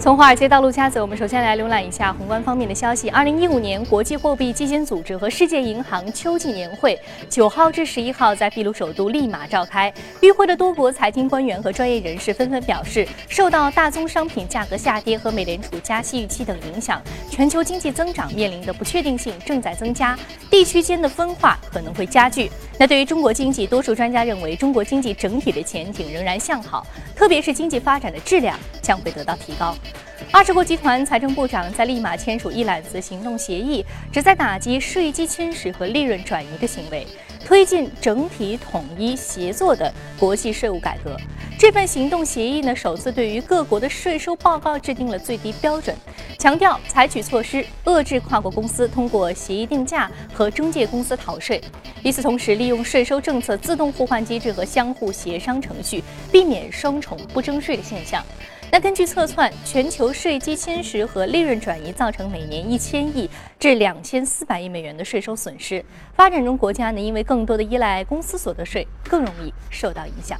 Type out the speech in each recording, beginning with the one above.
从华尔街到陆家嘴，我们首先来浏览一下宏观方面的消息。二零一五年国际货币基金组织和世界银行秋季年会九号至十一号在秘鲁首都利马召开。与会的多国财经官员和专业人士纷纷表示，受到大宗商品价格下跌和美联储加息预期等影响，全球经济增长面临的不确定性正在增加，地区间的分化可能会加剧。那对于中国经济，多数专家认为，中国经济整体的前景仍然向好，特别是经济发展的质量将会得到提高。二十国集团财政部长在立马签署一揽子行动协议，旨在打击税基侵蚀和利润转移的行为，推进整体统一协作的国际税务改革。这份行动协议呢，首次对于各国的税收报告制定了最低标准，强调采取措施遏制跨国公司通过协议定价和中介公司逃税。与此同时，利用税收政策自动互换机制和相互协商程序，避免双重不征税的现象。那根据测算，全球税基侵蚀和利润转移造成每年一千亿至两千四百亿美元的税收损失。发展中国家呢，因为更多的依赖公司所得税，更容易受到影响。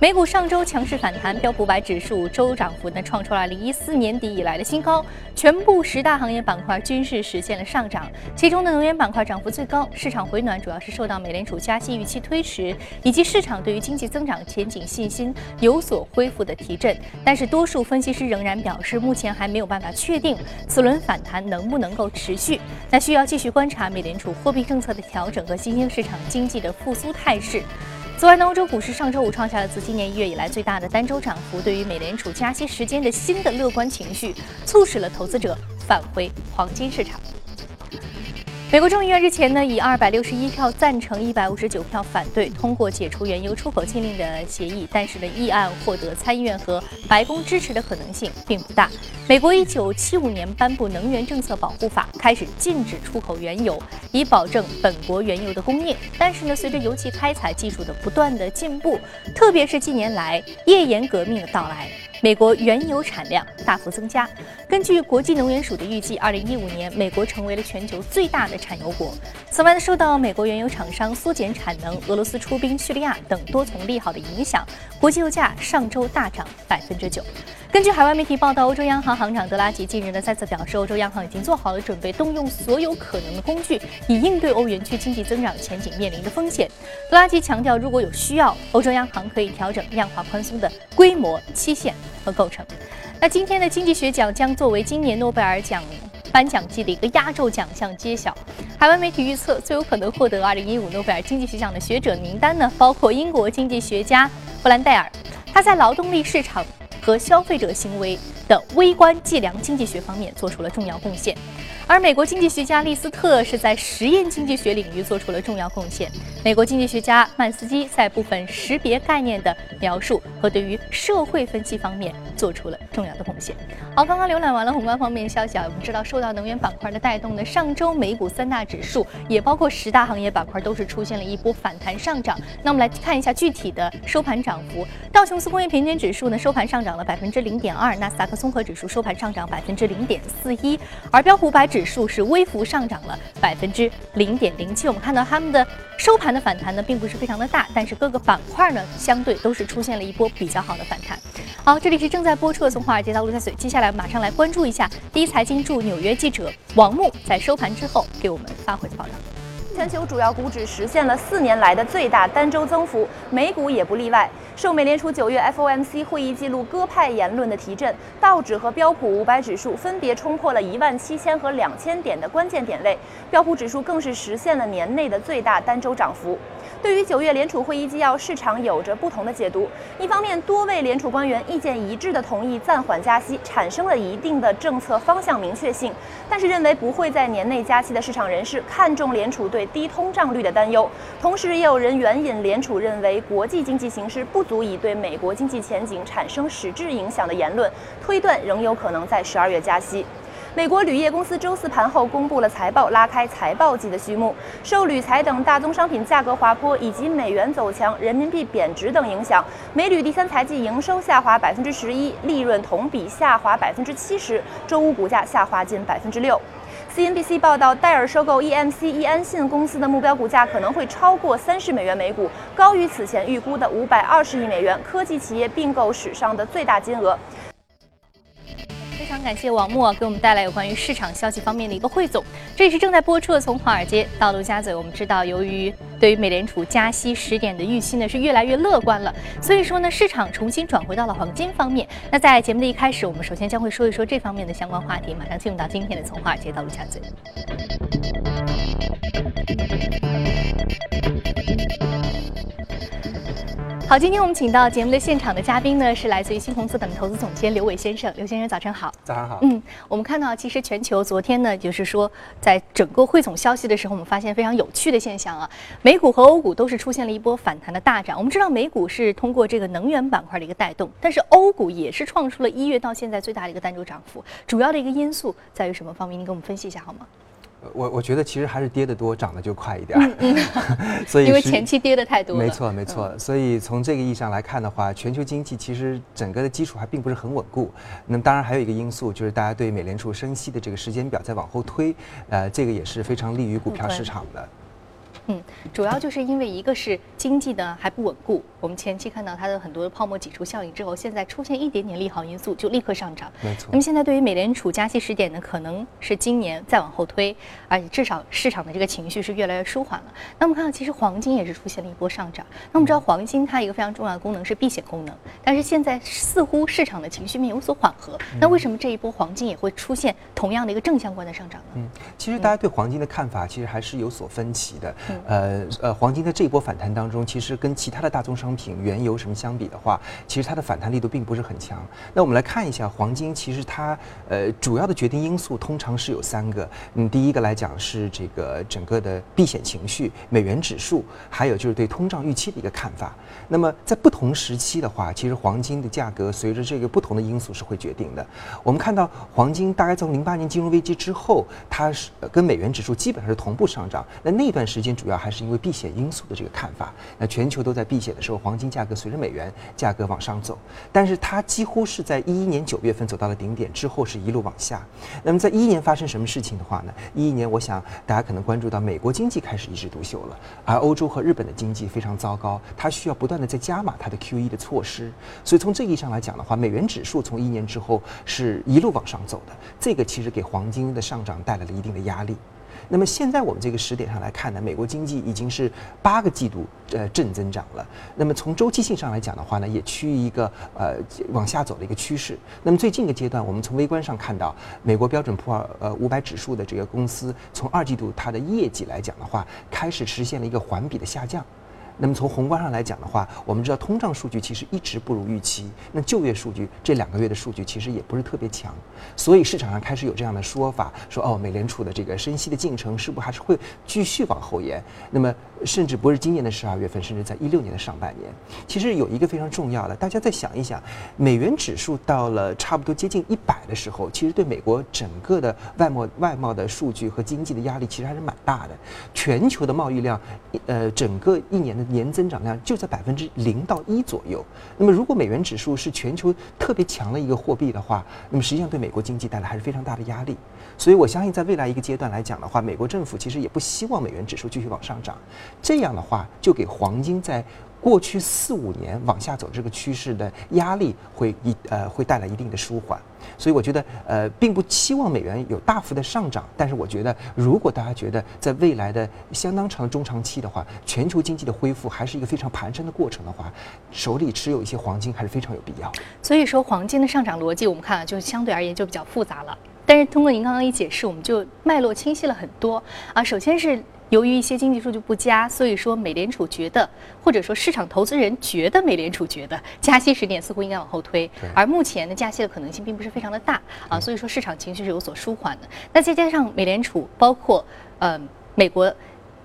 美股上周强势反弹，标普百指数周涨幅呢创出了二零一四年底以来的新高，全部十大行业板块均是实现了上涨，其中的能源板块涨幅最高。市场回暖主要是受到美联储加息预期推迟，以及市场对于经济增长前景信心有所恢复的提振。但是多数分析师仍然表示，目前还没有办法确定此轮反弹能不能够持续，那需要继续观察美联储货币政策的调整和新兴市场经济的复苏态势。此外，欧洲股市上周五创下了自今年一月以来最大的单周涨幅。对于美联储加息时间的新的乐观情绪，促使了投资者返回黄金市场。美国众议院日前呢，以二百六十一票赞成、一百五十九票反对通过解除原油出口禁令的协议，但是呢，议案获得参议院和白宫支持的可能性并不大。美国一九七五年颁布能源政策保护法，开始禁止出口原油，以保证本国原油的供应。但是呢，随着油气开采技术的不断的进步，特别是近年来页岩革命的到来。美国原油产量大幅增加。根据国际能源署的预计，二零一五年美国成为了全球最大的产油国。此外呢，受到美国原油厂商缩减产能、俄罗斯出兵叙利亚等多重利好的影响，国际油价上周大涨百分之九。根据海外媒体报道，欧洲央行行长德拉吉近日呢再次表示，欧洲央行已经做好了准备，动用所有可能的工具，以应对欧元区经济增长前景面临的风险。德拉吉强调，如果有需要，欧洲央行可以调整量化宽松的规模、期限和构成。那今天的经济学奖将作为今年诺贝尔奖颁奖季的一个压轴奖项揭晓。海外媒体预测，最有可能获得2015诺贝尔经济学奖的学者名单呢，包括英国经济学家布兰戴尔，他在劳动力市场。和消费者行为的微观计量经济学方面做出了重要贡献，而美国经济学家利斯特是在实验经济学领域做出了重要贡献。美国经济学家曼斯基在部分识别概念的描述和对于社会分析方面做出了重要的贡献。好，刚刚浏览完了宏观方面消息啊，我们知道受到能源板块的带动呢，上周美股三大指数也包括十大行业板块都是出现了一波反弹上涨。那我们来看一下具体的收盘涨幅，道琼斯工业平均指数呢收盘上涨。了百分之零点二，纳斯达克综合指数收盘上涨百分之零点四一，而标普百指数是微幅上涨了百分之零点零七。我们看到他们的收盘的反弹呢，并不是非常的大，但是各个板块呢，相对都是出现了一波比较好的反弹。好，这里是正在播出的从华尔街到陆家嘴，接下来马上来关注一下第一财经驻纽约记者王木在收盘之后给我们发回的报道。全球主要股指实现了四年来的最大单周增幅，美股也不例外。受美联储九月 FOMC 会议记录鸽派言论的提振，道指和标普五百指数分别冲破了一万七千和两千点的关键点位，标普指数更是实现了年内的最大单周涨幅。对于九月联储会议纪要，市场有着不同的解读。一方面，多位联储官员意见一致的同意暂缓加息，产生了一定的政策方向明确性。但是，认为不会在年内加息的市场人士看重联储对低通胀率的担忧。同时，也有人援引联储认为国际经济形势不足以对美国经济前景产生实质影响的言论，推断仍有可能在十二月加息。美国铝业公司周四盘后公布了财报，拉开财报季的序幕。受铝材等大宗商品价格滑坡以及美元走强、人民币贬值等影响，美铝第三财季营收下滑百分之十一，利润同比下滑百分之七十，周五股价下滑近百分之六。CNBC 报道，戴尔收购 EMC 易安信公司的目标股价可能会超过三十美元每股，高于此前预估的五百二十亿美元，科技企业并购史上的最大金额。非常感谢王默给我们带来有关于市场消息方面的一个汇总。这也是正在播出的《从华尔街到陆家嘴》。我们知道，由于对于美联储加息十点的预期呢是越来越乐观了，所以说呢市场重新转回到了黄金方面。那在节目的一开始，我们首先将会说一说这方面的相关话题。马上进入到今天的《从华尔街到陆家嘴》。好，今天我们请到节目的现场的嘉宾呢，是来自于新鸿资本投资总监刘伟先生。刘先生，早晨好。早上好。嗯，我们看到，其实全球昨天呢，就是说，在整个汇总消息的时候，我们发现非常有趣的现象啊，美股和欧股都是出现了一波反弹的大涨。我们知道，美股是通过这个能源板块的一个带动，但是欧股也是创出了一月到现在最大的一个单周涨幅。主要的一个因素在于什么方面？您给我们分析一下好吗？我我觉得其实还是跌得多，涨得就快一点。嗯嗯。所以因为前期跌的太多。没错没错。所以从这个意义上来看的话，全球经济其实整个的基础还并不是很稳固。那么当然还有一个因素就是大家对美联储升息的这个时间表在往后推，呃，这个也是非常利于股票市场的。嗯，主要就是因为一个是经济呢还不稳固，我们前期看到它的很多泡沫挤出效应之后，现在出现一点点利好因素就立刻上涨。没错。那么现在对于美联储加息时点呢，可能是今年再往后推，而且至少市场的这个情绪是越来越舒缓了。那我们看到其实黄金也是出现了一波上涨。那我们知道黄金它一个非常重要的功能是避险功能，但是现在似乎市场的情绪面有所缓和。那为什么这一波黄金也会出现同样的一个正相关的上涨呢？嗯，其实大家对黄金的看法其实还是有所分歧的。呃呃，黄金在这一波反弹当中，其实跟其他的大宗商品、原油什么相比的话，其实它的反弹力度并不是很强。那我们来看一下黄金，其实它呃主要的决定因素通常是有三个。嗯，第一个来讲是这个整个的避险情绪、美元指数，还有就是对通胀预期的一个看法。那么在不同时期的话，其实黄金的价格随着这个不同的因素是会决定的。我们看到黄金大概从零八年金融危机之后，它是跟美元指数基本上是同步上涨。那那段时间主要还是因为避险因素的这个看法。那全球都在避险的时候，黄金价格随着美元价格往上走。但是它几乎是在一一年九月份走到了顶点之后，是一路往下。那么在一一年发生什么事情的话呢？一一年我想大家可能关注到美国经济开始一枝独秀了，而欧洲和日本的经济非常糟糕，它需要不断。在加码它的 QE 的措施，所以从这个意义上来讲的话，美元指数从一年之后是一路往上走的，这个其实给黄金的上涨带来了一定的压力。那么现在我们这个时点上来看呢，美国经济已经是八个季度呃正增长了。那么从周期性上来讲的话呢，也趋于一个呃往下走的一个趋势。那么最近一个阶段，我们从微观上看到，美国标准普尔呃五百指数的这个公司从二季度它的业绩来讲的话，开始实现了一个环比的下降。那么从宏观上来讲的话，我们知道通胀数据其实一直不如预期。那就业数据这两个月的数据其实也不是特别强，所以市场上开始有这样的说法，说哦，美联储的这个升息的进程是不是还是会继续往后延？那么甚至不是今年的十二月份，甚至在一六年的上半年。其实有一个非常重要的，大家再想一想，美元指数到了差不多接近一百的时候，其实对美国整个的外贸外贸的数据和经济的压力其实还是蛮大的。全球的贸易量，呃，整个一年的。年增长量就在百分之零到一左右。那么，如果美元指数是全球特别强的一个货币的话，那么实际上对美国经济带来还是非常大的压力。所以我相信，在未来一个阶段来讲的话，美国政府其实也不希望美元指数继续往上涨。这样的话，就给黄金在。过去四五年往下走这个趋势的压力会一呃会带来一定的舒缓，所以我觉得呃并不期望美元有大幅的上涨，但是我觉得如果大家觉得在未来的相当长中长期的话，全球经济的恢复还是一个非常蹒跚的过程的话，手里持有一些黄金还是非常有必要。所以说黄金的上涨逻辑，我们看啊就相对而言就比较复杂了，但是通过您刚刚一解释，我们就脉络清晰了很多啊。首先是。由于一些经济数据不佳，所以说美联储觉得，或者说市场投资人觉得，美联储觉得加息时点似乎应该往后推，而目前的加息的可能性并不是非常的大啊，所以说市场情绪是有所舒缓的。那再加上美联储包括嗯美国。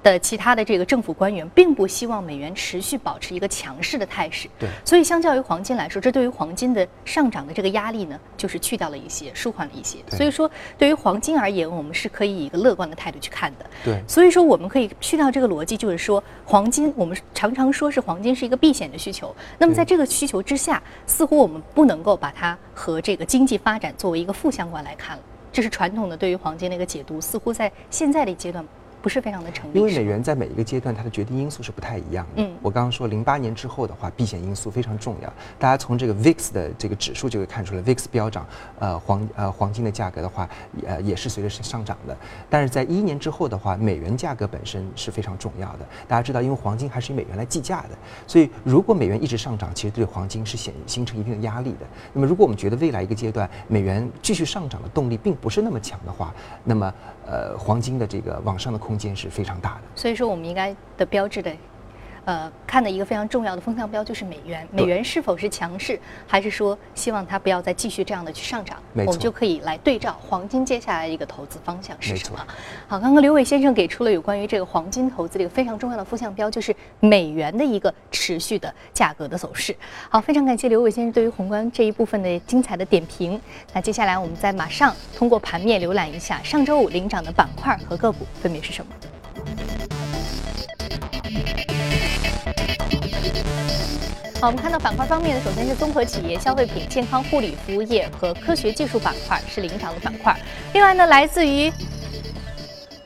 的其他的这个政府官员并不希望美元持续保持一个强势的态势，对，所以相较于黄金来说，这对于黄金的上涨的这个压力呢，就是去掉了一些，舒缓了一些。所以说，对于黄金而言，我们是可以以一个乐观的态度去看的。对，所以说我们可以去掉这个逻辑，就是说黄金，我们常常说是黄金是一个避险的需求。那么在这个需求之下，似乎我们不能够把它和这个经济发展作为一个负相关来看了。这是传统的对于黄金的一个解读，似乎在现在的阶段。不是非常的成立。因为美元在每一个阶段它的决定因素是不太一样的。嗯，我刚刚说零八年之后的话，避险因素非常重要。大家从这个 VIX 的这个指数就会看出来，VIX 飙涨，呃，黄呃黄金的价格的话，呃也是随着上涨的。但是在一年之后的话，美元价格本身是非常重要的。大家知道，因为黄金还是以美元来计价的，所以如果美元一直上涨，其实对黄金是显形成一定的压力的。那么如果我们觉得未来一个阶段美元继续上涨的动力并不是那么强的话，那么呃黄金的这个往上的空间是非常大的。所以说，我们应该的标志的。呃，看的一个非常重要的风向标就是美元，美元是否是强势，还是说希望它不要再继续这样的去上涨？我们就可以来对照黄金接下来一个投资方向是什么？好，刚刚刘伟先生给出了有关于这个黄金投资的一个非常重要的风向标，就是美元的一个持续的价格的走势。好，非常感谢刘伟先生对于宏观这一部分的精彩的点评。那接下来我们再马上通过盘面浏览一下上周五领涨的板块和个股分别是什么。好，我们看到板块方面呢，首先是综合企业、消费品、健康护理服务业和科学技术板块是领涨的板块。另外呢，来自于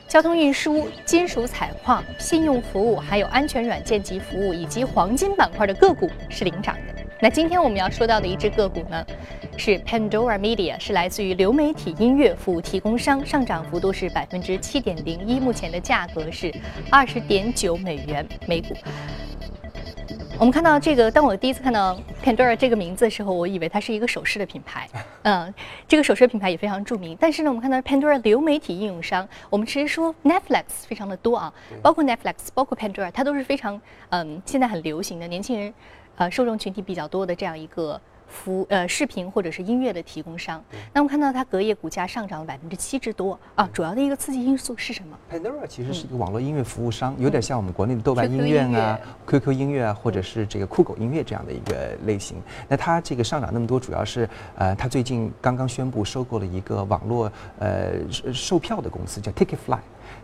交通运输、金属采矿、信用服务，还有安全软件及服务以及黄金板块的个股是领涨的。那今天我们要说到的一只个股呢，是 Pandora Media，是来自于流媒体音乐服务提供商，上涨幅度是百分之七点零一，目前的价格是二十点九美元每股。我们看到这个，当我第一次看到 Pandora 这个名字的时候，我以为它是一个首饰的品牌。嗯，这个首饰品牌也非常著名。但是呢，我们看到 Pandora 流媒体应用商，我们其实说 Netflix 非常的多啊，包括 Netflix，包括 Pandora，它都是非常嗯现在很流行的年轻人，呃受众群体比较多的这样一个。服呃视频或者是音乐的提供商，那我们看到它隔夜股价上涨了百分之七之多啊，主要的一个刺激因素是什么？Pandora 其实是一个网络音乐服务商，有点像我们国内的豆瓣音乐啊、QQ 音乐啊，或者是这个酷狗音乐这样的一个类型。那它这个上涨那么多，主要是呃，它最近刚刚宣布收购了一个网络呃售票的公司，叫 Ticketfly。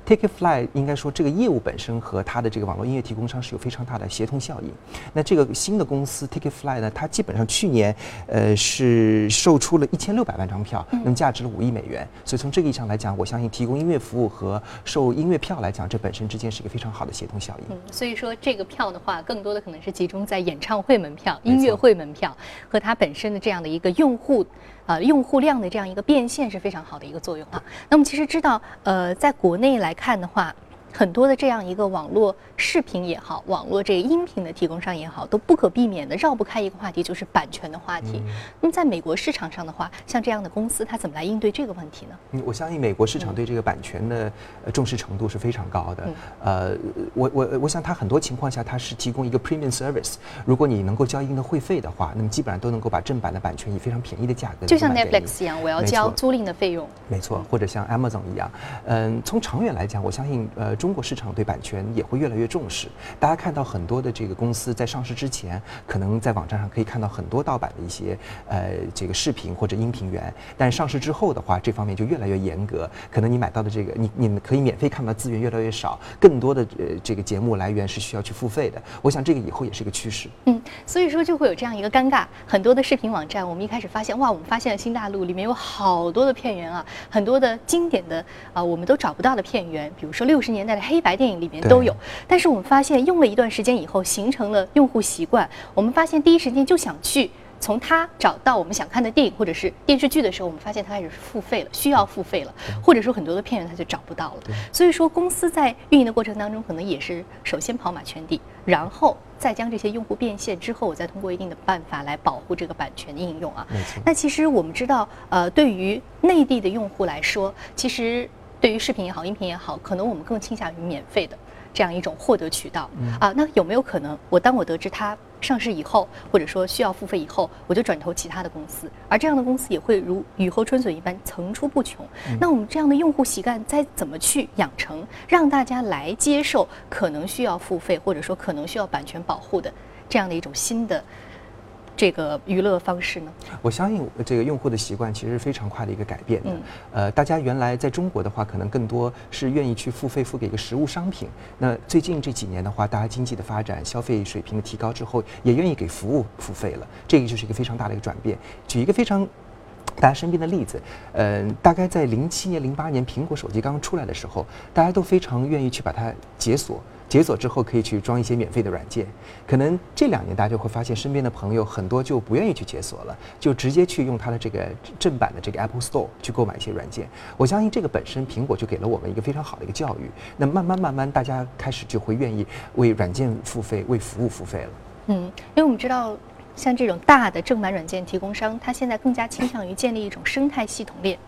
Ticketfly 应该说这个业务本身和它的这个网络音乐提供商是有非常大的协同效应。那这个新的公司 Ticketfly 呢，它基本上去年呃是售出了一千六百万张票，那么价值了五亿美元。所以从这个意义上来讲，我相信提供音乐服务和售音乐票来讲，这本身之间是一个非常好的协同效应。嗯，所以说这个票的话，更多的可能是集中在演唱会门票、音乐会门票和它本身的这样的一个用户。呃，用户量的这样一个变现是非常好的一个作用啊。那么其实知道，呃，在国内来看的话。很多的这样一个网络视频也好，网络这个音频的提供商也好，都不可避免的绕不开一个话题，就是版权的话题。那么在美国市场上的话，像这样的公司，它怎么来应对这个问题呢？嗯，我相信美国市场对这个版权的重视程度是非常高的。呃，我我我想它很多情况下它是提供一个 premium service。如果你能够交一定的会费的话，那么基本上都能够把正版的版权以非常便宜的价格就像 Netflix 一样，我要交租赁的费用。没错，或者像 Amazon 一样。嗯，从长远来讲，我相信呃。中国市场对版权也会越来越重视。大家看到很多的这个公司在上市之前，可能在网站上可以看到很多盗版的一些呃这个视频或者音频源。但上市之后的话，这方面就越来越严格。可能你买到的这个，你你可以免费看到资源越来越少，更多的呃这个节目来源是需要去付费的。我想这个以后也是一个趋势。嗯，所以说就会有这样一个尴尬。很多的视频网站，我们一开始发现，哇，我们发现了新大陆里面有好多的片源啊，很多的经典的啊，我们都找不到的片源，比如说六十年代的黑白电影里。里面都有，但是我们发现用了一段时间以后，形成了用户习惯。我们发现第一时间就想去从它找到我们想看的电影或者是电视剧的时候，我们发现它开始付费了，需要付费了，或者说很多的片源它就找不到了。所以说公司在运营的过程当中，可能也是首先跑马圈地，然后再将这些用户变现之后，我再通过一定的办法来保护这个版权的应用啊。那其实我们知道，呃，对于内地的用户来说，其实。对于视频也好，音频也好，可能我们更倾向于免费的这样一种获得渠道啊。那有没有可能，我当我得知它上市以后，或者说需要付费以后，我就转投其他的公司，而这样的公司也会如雨后春笋一般层出不穷。那我们这样的用户习惯再怎么去养成，让大家来接受可能需要付费，或者说可能需要版权保护的这样的一种新的？这个娱乐方式呢？我相信这个用户的习惯其实是非常快的一个改变的。呃，大家原来在中国的话，可能更多是愿意去付费付给一个实物商品。那最近这几年的话，大家经济的发展、消费水平的提高之后，也愿意给服务付费了。这个就是一个非常大的一个转变。举一个非常。大家身边的例子，呃，大概在零七年、零八年苹果手机刚刚出来的时候，大家都非常愿意去把它解锁。解锁之后可以去装一些免费的软件，可能这两年大家就会发现身边的朋友很多就不愿意去解锁了，就直接去用它的这个正版的这个 Apple Store 去购买一些软件。我相信这个本身苹果就给了我们一个非常好的一个教育。那慢慢慢慢大家开始就会愿意为软件付费、为服务付费了。嗯，因为我们知道，像这种大的正版软件提供商，它现在更加倾向于建立一种生态系统链。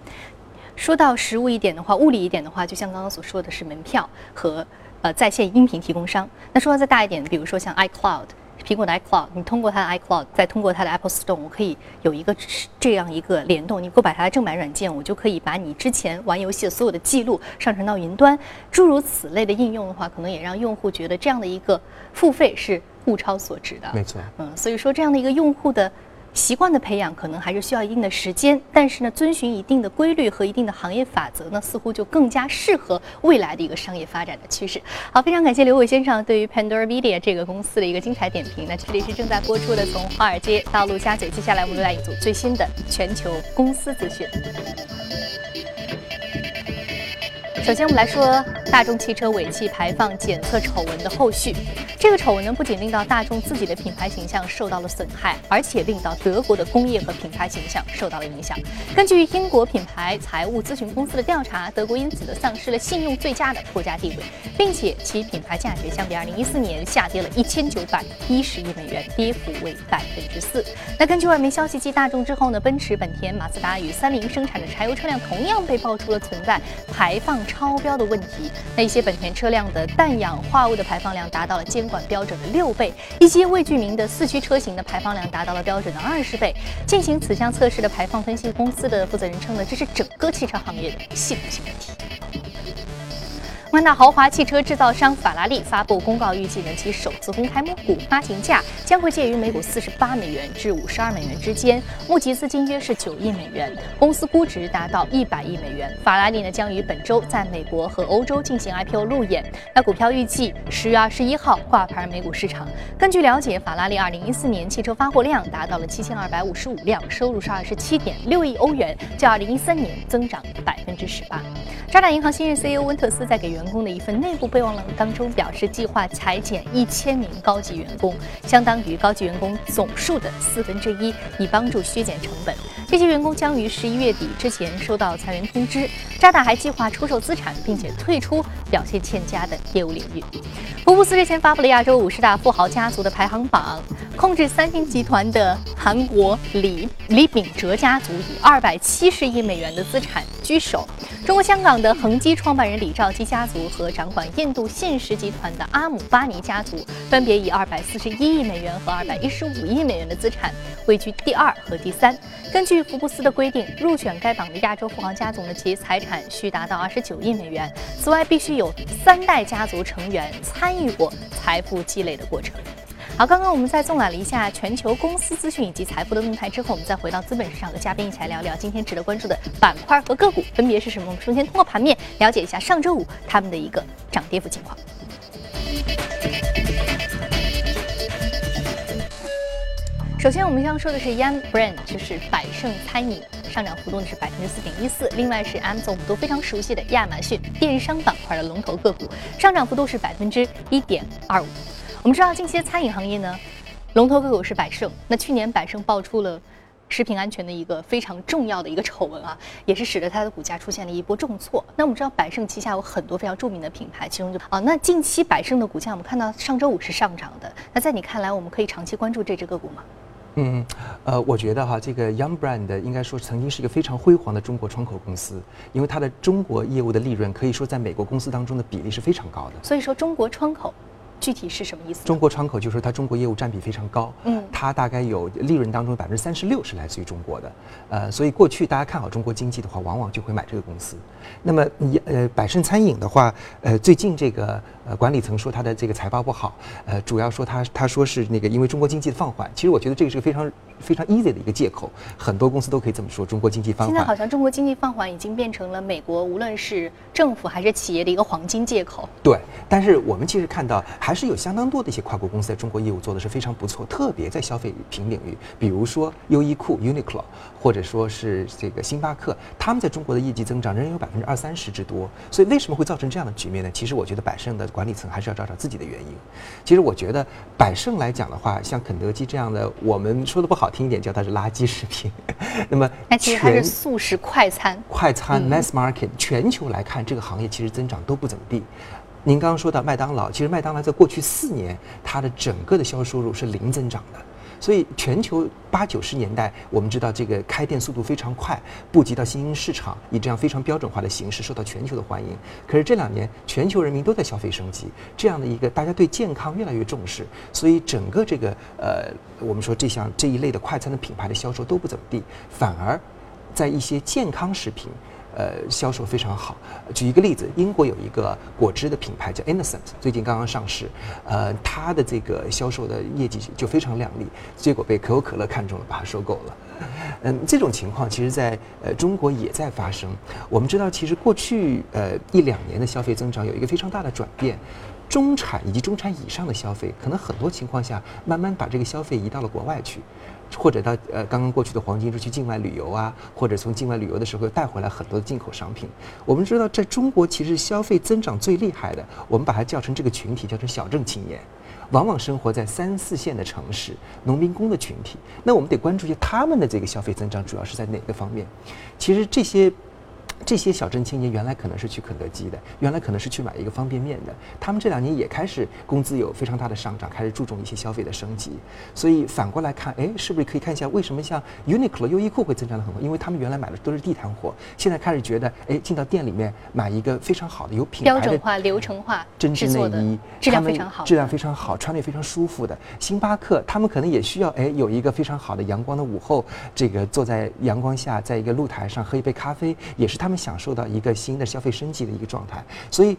说到实物一点的话，物理一点的话，就像刚刚所说的是门票和。呃，在线音频提供商。那说的再大一点，比如说像 iCloud，苹果的 iCloud，你通过它的 iCloud，再通过它的 Apple Store，我可以有一个这样一个联动。你购买它的正版软件，我就可以把你之前玩游戏的所有的记录上传到云端。诸如此类的应用的话，可能也让用户觉得这样的一个付费是物超所值的。没错。嗯，所以说这样的一个用户的。习惯的培养可能还是需要一定的时间，但是呢，遵循一定的规律和一定的行业法则呢，似乎就更加适合未来的一个商业发展的趋势。好，非常感谢刘伟先生对于 Pandora Media 这个公司的一个精彩点评。那这里是正在播出的从华尔街到陆家嘴，接下来我们来一组最新的全球公司资讯。首先，我们来说大众汽车尾气排放检测丑闻的后续。这个丑闻呢，不仅令到大众自己的品牌形象受到了损害，而且令到德国的工业和品牌形象受到了影响。根据英国品牌财务咨询公司的调查，德国因此呢丧失了信用最佳的国家地位，并且其品牌价值相比2014年下跌了一千九百一十亿美元，跌幅为百分之四。那根据外媒消息，继大众之后呢，奔驰、本田、马自达与三菱生产的柴油车辆同样被爆出了存在排放。超标的问题，那一些本田车辆的氮氧化物的排放量达到了监管标准的六倍，一些未具名的四驱车型的排放量达到了标准的二十倍。进行此项测试的排放分析公司的负责人称呢，这是整个汽车行业的系统性问题。万达豪华汽车制造商法拉利发布公告，预计呢其首次公开募股发行价将会介于每股四十八美元至五十二美元之间，募集资金约是九亿美元，公司估值达到一百亿美元。法拉利呢将于本周在美国和欧洲进行 IPO 路演，那股票预计十月二十一号挂牌美股市场。根据了解，法拉利二零一四年汽车发货量达到了七千二百五十五辆，收入是二十七点六亿欧元，较二零一三年增长百分之十八。渣打银行新任 CEO 温特斯在给员员工的一份内部备忘录当中表示，计划裁减一千名高级员工，相当于高级员工总数的四分之一，以帮助削减成本。这些员工将于十一月底之前收到裁员通知。渣打还计划出售资产，并且退出表现欠佳的业务领域。福布斯日前发布了亚洲五十大富豪家族的排行榜，控制三星集团的韩国李李秉哲家族以二百七十亿美元的资产居首。中国香港的恒基创办人李兆基家族族和掌管印度信实集团的阿姆巴尼家族，分别以二百四十一亿美元和二百一十五亿美元的资产位居第二和第三。根据福布斯的规定，入选该榜的亚洲富豪家族呢，其财产需达到二十九亿美元。此外，必须有三代家族成员参与过财富积累的过程。好，刚刚我们在纵览了一下全球公司资讯以及财富的动态之后，我们再回到资本市场，和嘉宾一起来聊聊今天值得关注的板块和个股分别是什么。我们首先通过盘面了解一下上周五他们的一个涨跌幅情况。首先，我们要说的是 Yum Brand，就是百胜餐饮，上涨幅度呢是百分之四点一四。另外是 Amazon，我们都非常熟悉的亚马逊电商板块的龙头个股，上涨幅度是百分之一点二五。我们知道近期餐饮行业呢，龙头个股是百盛。那去年百盛爆出了食品安全的一个非常重要的一个丑闻啊，也是使得它的股价出现了一波重挫。那我们知道百盛旗下有很多非常著名的品牌，其中就啊，那近期百盛的股价我们看到上周五是上涨的。那在你看来，我们可以长期关注这只个股吗？嗯，呃，我觉得哈，这个 Young Brand 应该说曾经是一个非常辉煌的中国窗口公司，因为它的中国业务的利润可以说在美国公司当中的比例是非常高的。所以说中国窗口。具体是什么意思？中国窗口就是它中国业务占比非常高，嗯，它大概有利润当中百分之三十六是来自于中国的，呃，所以过去大家看好中国经济的话，往往就会买这个公司。那么你，呃，百胜餐饮的话，呃，最近这个呃，管理层说他的这个财报不好，呃，主要说他他说是那个因为中国经济的放缓。其实我觉得这个是个非常非常 easy 的一个借口，很多公司都可以这么说，中国经济放缓。现在好像中国经济放缓已经变成了美国无论是政府还是企业的一个黄金借口。对，但是我们其实看到还是有相当多的一些跨国公司在中国业务做的是非常不错，特别在消费品领域，比如说优衣库 Uniqlo，或者说是这个星巴克，他们在中国的业绩增长仍然有百分之二三十之多。所以为什么会造成这样的局面呢？其实我觉得百胜的管理层还是要找找自己的原因。其实我觉得百胜来讲的话，像肯德基这样的，我们说的不好听一点叫它是垃圾食品。那么，那其实它是速食快餐。快餐 mass market，全球来看这个行业其实增长都不怎么地。您刚刚说到麦当劳，其实麦当劳在过去四年它的整个的销售收入是零增长的。所以，全球八九十年代，我们知道这个开店速度非常快，布局到新兴市场，以这样非常标准化的形式受到全球的欢迎。可是这两年，全球人民都在消费升级，这样的一个大家对健康越来越重视，所以整个这个呃，我们说这项这一类的快餐的品牌的销售都不怎么地，反而在一些健康食品。呃，销售非常好。举一个例子，英国有一个果汁的品牌叫 Innocent，最近刚刚上市。呃，它的这个销售的业绩就非常亮丽，结果被可口可乐看中了，把它收购了。嗯，这种情况其实在呃中国也在发生。我们知道，其实过去呃一两年的消费增长有一个非常大的转变，中产以及中产以上的消费，可能很多情况下慢慢把这个消费移到了国外去。或者到呃刚刚过去的黄金周去境外旅游啊，或者从境外旅游的时候带回来很多的进口商品。我们知道，在中国其实消费增长最厉害的，我们把它叫成这个群体，叫成小镇青年，往往生活在三四线的城市，农民工的群体。那我们得关注一下他们的这个消费增长主要是在哪个方面？其实这些。这些小镇青年原来可能是去肯德基的，原来可能是去买一个方便面的。他们这两年也开始工资有非常大的上涨，开始注重一些消费的升级。所以反过来看，哎，是不是可以看一下为什么像 Uniqlo、优衣库会增长的很快？因为他们原来买的都是地摊货，现在开始觉得，哎，进到店里面买一个非常好的有品牌的标准化、流程化针织内衣，质量非常好，质量非常好，穿的也非常舒服的。星巴克他们可能也需要，哎，有一个非常好的阳光的午后，这个坐在阳光下，在一个露台上喝一杯咖啡，也是他们享受到一个。新的消费升级的一个状态，所以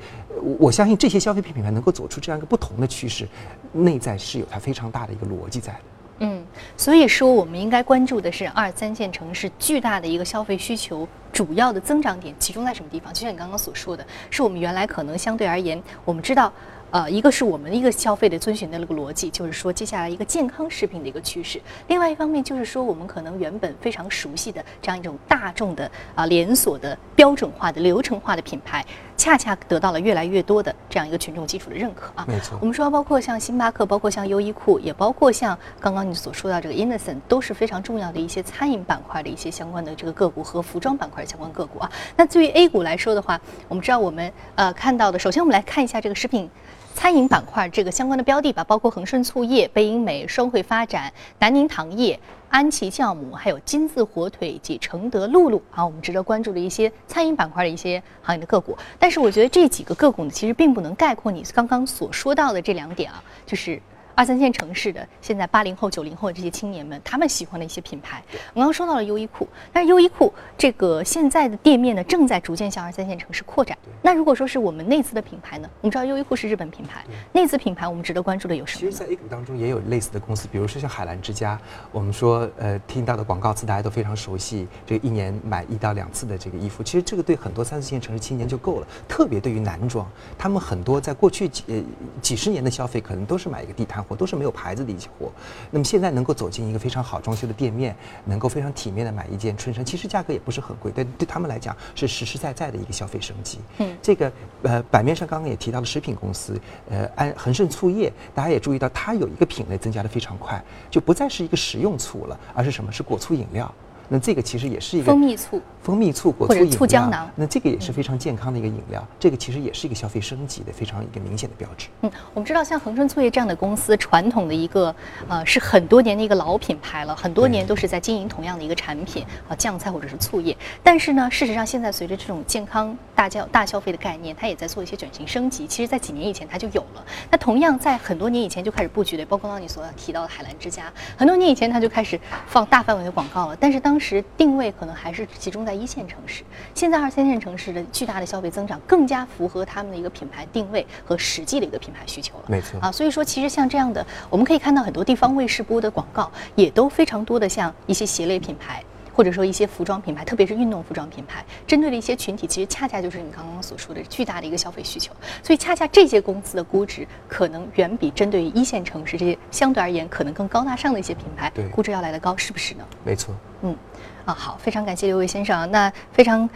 我相信这些消费品品牌能够走出这样一个不同的趋势，内在是有它非常大的一个逻辑在的。嗯，所以说我们应该关注的是二三线城市巨大的一个消费需求，主要的增长点集中在什么地方？就像你刚刚所说的，是我们原来可能相对而言，我们知道。呃，一个是我们的一个消费的遵循的那个逻辑，就是说接下来一个健康食品的一个趋势；另外一方面就是说，我们可能原本非常熟悉的这样一种大众的啊连锁的标准化的流程化的品牌，恰恰得到了越来越多的这样一个群众基础的认可啊。没错，我们说包括像星巴克，包括像优衣库，也包括像刚刚你所说到这个 Innocent，都是非常重要的一些餐饮板块的一些相关的这个个股和服装板块相关个股啊。那对于 A 股来说的话，我们知道我们呃看到的，首先我们来看一下这个食品。餐饮板块这个相关的标的吧，包括恒顺醋业、贝因美、双汇发展、南宁糖业、安琪酵母，还有金字火腿以及承德露露啊，我们值得关注的一些餐饮板块的一些行业的个股。但是我觉得这几个个股呢，其实并不能概括你刚刚所说到的这两点啊，就是。二三线城市的现在八零后、九零后的这些青年们，他们喜欢的一些品牌，我刚刚说到了优衣库，但是优衣库这个现在的店面呢，正在逐渐向二三线城市扩展。那如果说是我们内资的品牌呢？我们知道优衣库是日本品牌，内资品牌我们值得关注的有什么？其实，在 A 股当中也有类似的公司，比如说像海澜之家，我们说呃听到的广告词大家都非常熟悉，这个一年买一到两次的这个衣服，其实这个对很多三四线城市青年就够了。特别对于男装，他们很多在过去几呃几十年的消费，可能都是买一个地摊。货都是没有牌子的一些货，那么现在能够走进一个非常好装修的店面，能够非常体面的买一件春衫，其实价格也不是很贵，但对他们来讲是实实在在的一个消费升级。嗯，这个呃版面上刚刚也提到了食品公司，呃安恒盛醋业，大家也注意到它有一个品类增加的非常快，就不再是一个食用醋了，而是什么是果醋饮料。那这个其实也是一个蜂蜜醋。蜂蜜醋、果醋饮料，醋胶囊，那这个也是非常健康的一个饮料。这个其实也是一个消费升级的非常一个明显的标志。嗯，我们知道像恒春醋业这样的公司，传统的一个呃是很多年的一个老品牌了，很多年都是在经营同样的一个产品啊酱菜或者是醋业。但是呢，事实上现在随着这种健康大消大消费的概念，它也在做一些转型升级。其实，在几年以前它就有了。那同样在很多年以前就开始布局的，包括刚刚你所提到的海澜之家，很多年以前它就开始放大范围的广告了。但是当当时定位可能还是集中在一线城市，现在二三线城市的巨大的消费增长，更加符合他们的一个品牌定位和实际的一个品牌需求了。没错啊，所以说其实像这样的，我们可以看到很多地方卫视播的广告，也都非常多的像一些鞋类品牌。或者说一些服装品牌，特别是运动服装品牌，针对的一些群体，其实恰恰就是你刚刚所说的巨大的一个消费需求。所以，恰恰这些公司的估值可能远比针对于一线城市这些相对而言可能更高大上的一些品牌，对估值要来的高，是不是呢？没错。嗯，啊，好，非常感谢刘伟先生啊。那非常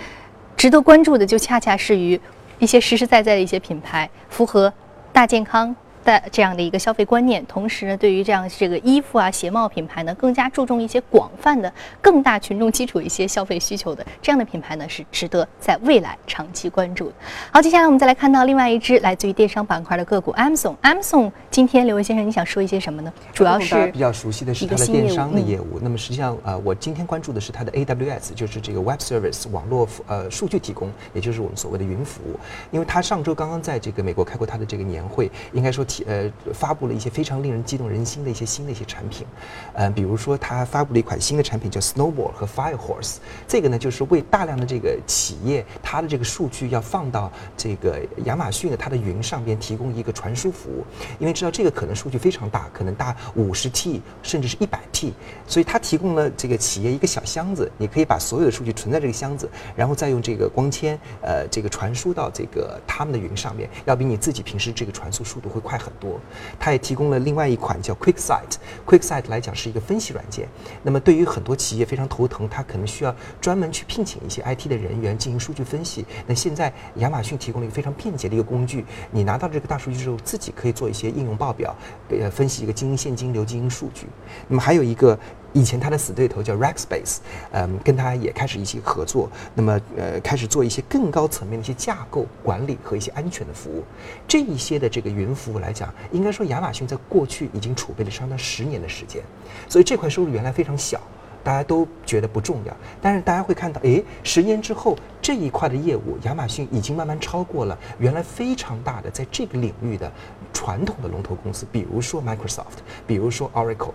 值得关注的，就恰恰是于一些实实在在的一些品牌，符合大健康。的这样的一个消费观念，同时呢，对于这样这个衣服啊、鞋帽品牌呢，更加注重一些广泛的、更大群众基础一些消费需求的这样的品牌呢，是值得在未来长期关注的。好，接下来我们再来看到另外一只来自于电商板块的个股 Amazon。Amazon 今天刘伟先生，你想说一些什么呢？主要是比较熟悉的是它的电商的嗯业务。那么实际上，呃，我今天关注的是它的 AWS，就是这个 Web Service 网络服呃数据提供，也就是我们所谓的云服务。因为它上周刚刚在这个美国开过它的这个年会，应该说提呃发布了一些非常令人激动人心的一些新的一些产品，呃，比如说它发布了一款新的产品叫 Snowball 和 Firehorse，这个呢就是为大量的这个企业它的这个数据要放到这个亚马逊的它的云上边提供一个传输服务，因为知道这个可能数据非常大，可能大五十 T 甚至是一百 T，所以它提供了这个企业一个小箱子，你可以把所有的数据存在这个箱子，然后再用这个光纤呃这个传输到这个他们的云上面，要比你自己平时这个传输速度会快很多。它也提供了另外一款叫 QuickSight，QuickSight 来讲是一个分析软件。那么对于很多企业非常头疼，它可能需要专门去聘请一些 IT 的人员进行数据分析。那现在亚马逊提供了一个非常便捷的一个工具，你拿到这个大数据之后，自己可以做一些应用报表，呃，分析一个经营现金流、经营数据。那么还有一个。以前他的死对头叫 Rackspace，嗯，跟他也开始一起合作，那么呃开始做一些更高层面的一些架构管理和一些安全的服务。这一些的这个云服务来讲，应该说亚马逊在过去已经储备了相当十年的时间，所以这块收入原来非常小。大家都觉得不重要，但是大家会看到，诶，十年之后这一块的业务，亚马逊已经慢慢超过了原来非常大的在这个领域的传统的龙头公司，比如说 Microsoft，比如说 Oracle。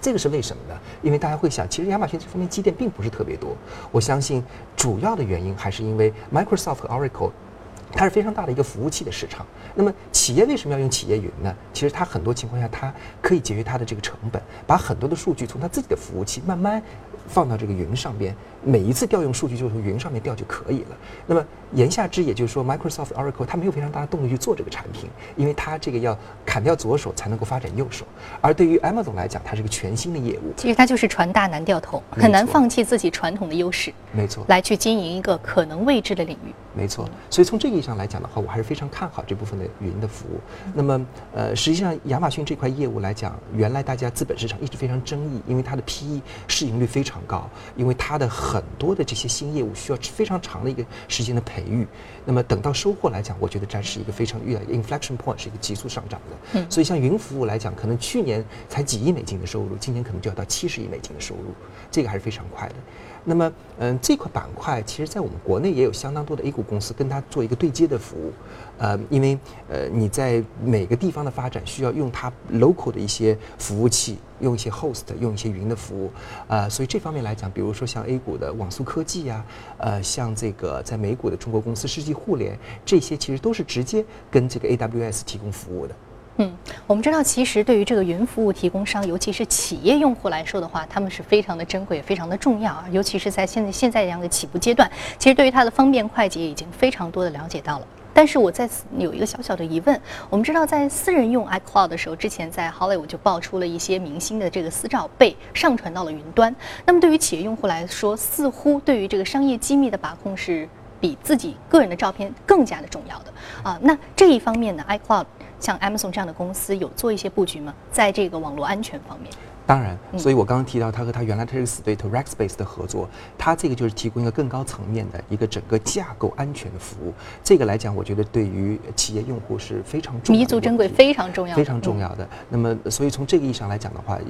这个是为什么呢？因为大家会想，其实亚马逊这方面积淀并不是特别多。我相信主要的原因还是因为 Microsoft 和 Oracle。它是非常大的一个服务器的市场。那么企业为什么要用企业云呢？其实它很多情况下，它可以节约它的这个成本，把很多的数据从它自己的服务器慢慢放到这个云上边，每一次调用数据就从云上面调就可以了。那么言下之，也就是说，Microsoft、Oracle 它没有非常大的动力去做这个产品，因为它这个要砍掉左手才能够发展右手。而对于 Amazon 来讲，它是一个全新的业务。其实它就是船大难掉头，很难放弃自己传统的优势，没错。来去经营一个可能未知的领域。没错，所以从这个意义上来讲的话，我还是非常看好这部分的云的服务。那么，呃，实际上亚马逊这块业务来讲，原来大家资本市场一直非常争议，因为它的 PE 市盈率非常高，因为它的很多的这些新业务需要非常长的一个时间的培育。那么等到收获来讲，我觉得这是一个非常遇到一个 inflection point，是一个急速上涨的。嗯所以像云服务来讲，可能去年才几亿美金的收入，今年可能就要到七十亿美金的收入，这个还是非常快的。那么，嗯，这块板块其实在我们国内也有相当多的 A 股公司跟它做一个对接的服务，呃，因为呃你在每个地方的发展需要用它 local 的一些服务器，用一些 host，用一些云的服务，呃，所以这方面来讲，比如说像 A 股的网速科技呀、呃，像这个在美股的中国公司世纪互联，这些其实都是直接跟这个 AWS 提供服务的。嗯，我们知道，其实对于这个云服务提供商，尤其是企业用户来说的话，他们是非常的珍贵，非常的重要啊。尤其是在现在现在这样的起步阶段，其实对于它的方便快捷已经非常多的了解到了。但是我在此有一个小小的疑问，我们知道在私人用 iCloud 的时候，之前在 Hollywood 就爆出了一些明星的这个私照被上传到了云端。那么对于企业用户来说，似乎对于这个商业机密的把控是比自己个人的照片更加的重要的啊。那这一方面呢，iCloud 像 Amazon 这样的公司有做一些布局吗？在这个网络安全方面？当然，嗯所以我刚刚提到他和他原来他这个死对头 Rackspace 的合作，他这个就是提供一个更高层面的一个整个架构安全的服务。这个来讲，我觉得对于企业用户是非常重要的，弥足珍贵，非常重要，非常重嗯。要的。那么，所以从这个意义上来讲的话，呃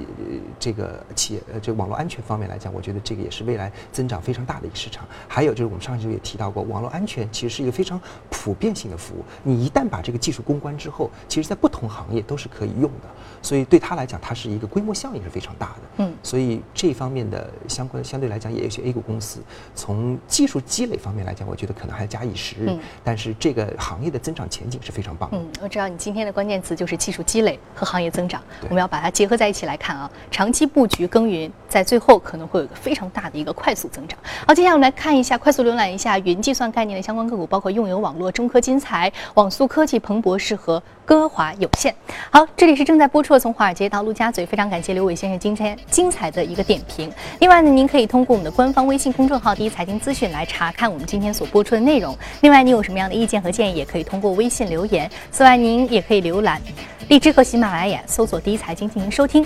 这个企业呃，这个网络安全方面来讲，我觉得这个也是未来增长非常大的一个市场。还有就是我们上一周也提到过，网络安全其实是一个非常普遍性的服务。你一旦把这个技术攻关之后，其实在不同行业都是可以用的。所以对他来讲，它是一个规模效应非常大的。嗯，所以这方面的相关相对来讲，也有一些 A 股公司从技术积累方面来讲，我觉得可能还假以时日。嗯但是这个行业的增长前景是非常棒的。嗯，我知道你今天的关键词就是技术积累和行业增长，我们要把它结合在一起来看啊。长期布局耕耘，在最后可能会有一个非常大的一个快速增长。好，接下来我们来看一下，快速浏览一下云计算概念的相关个股，包括用友网络、中科金财、网速科技、彭博士和歌华有限。好，这里是正在播出的《从华尔街到陆家嘴》，非常感谢刘伟先生今天精彩的一个点评。另外呢，您可以通过我们的官方微信公众号“第一财经资讯”来查看我们今天所播出的内容。另外，您有什么样的意见和建议，也可以通过微信留言。此外，您也可以浏览荔枝和喜马拉雅，搜索“第一财经”进行收听。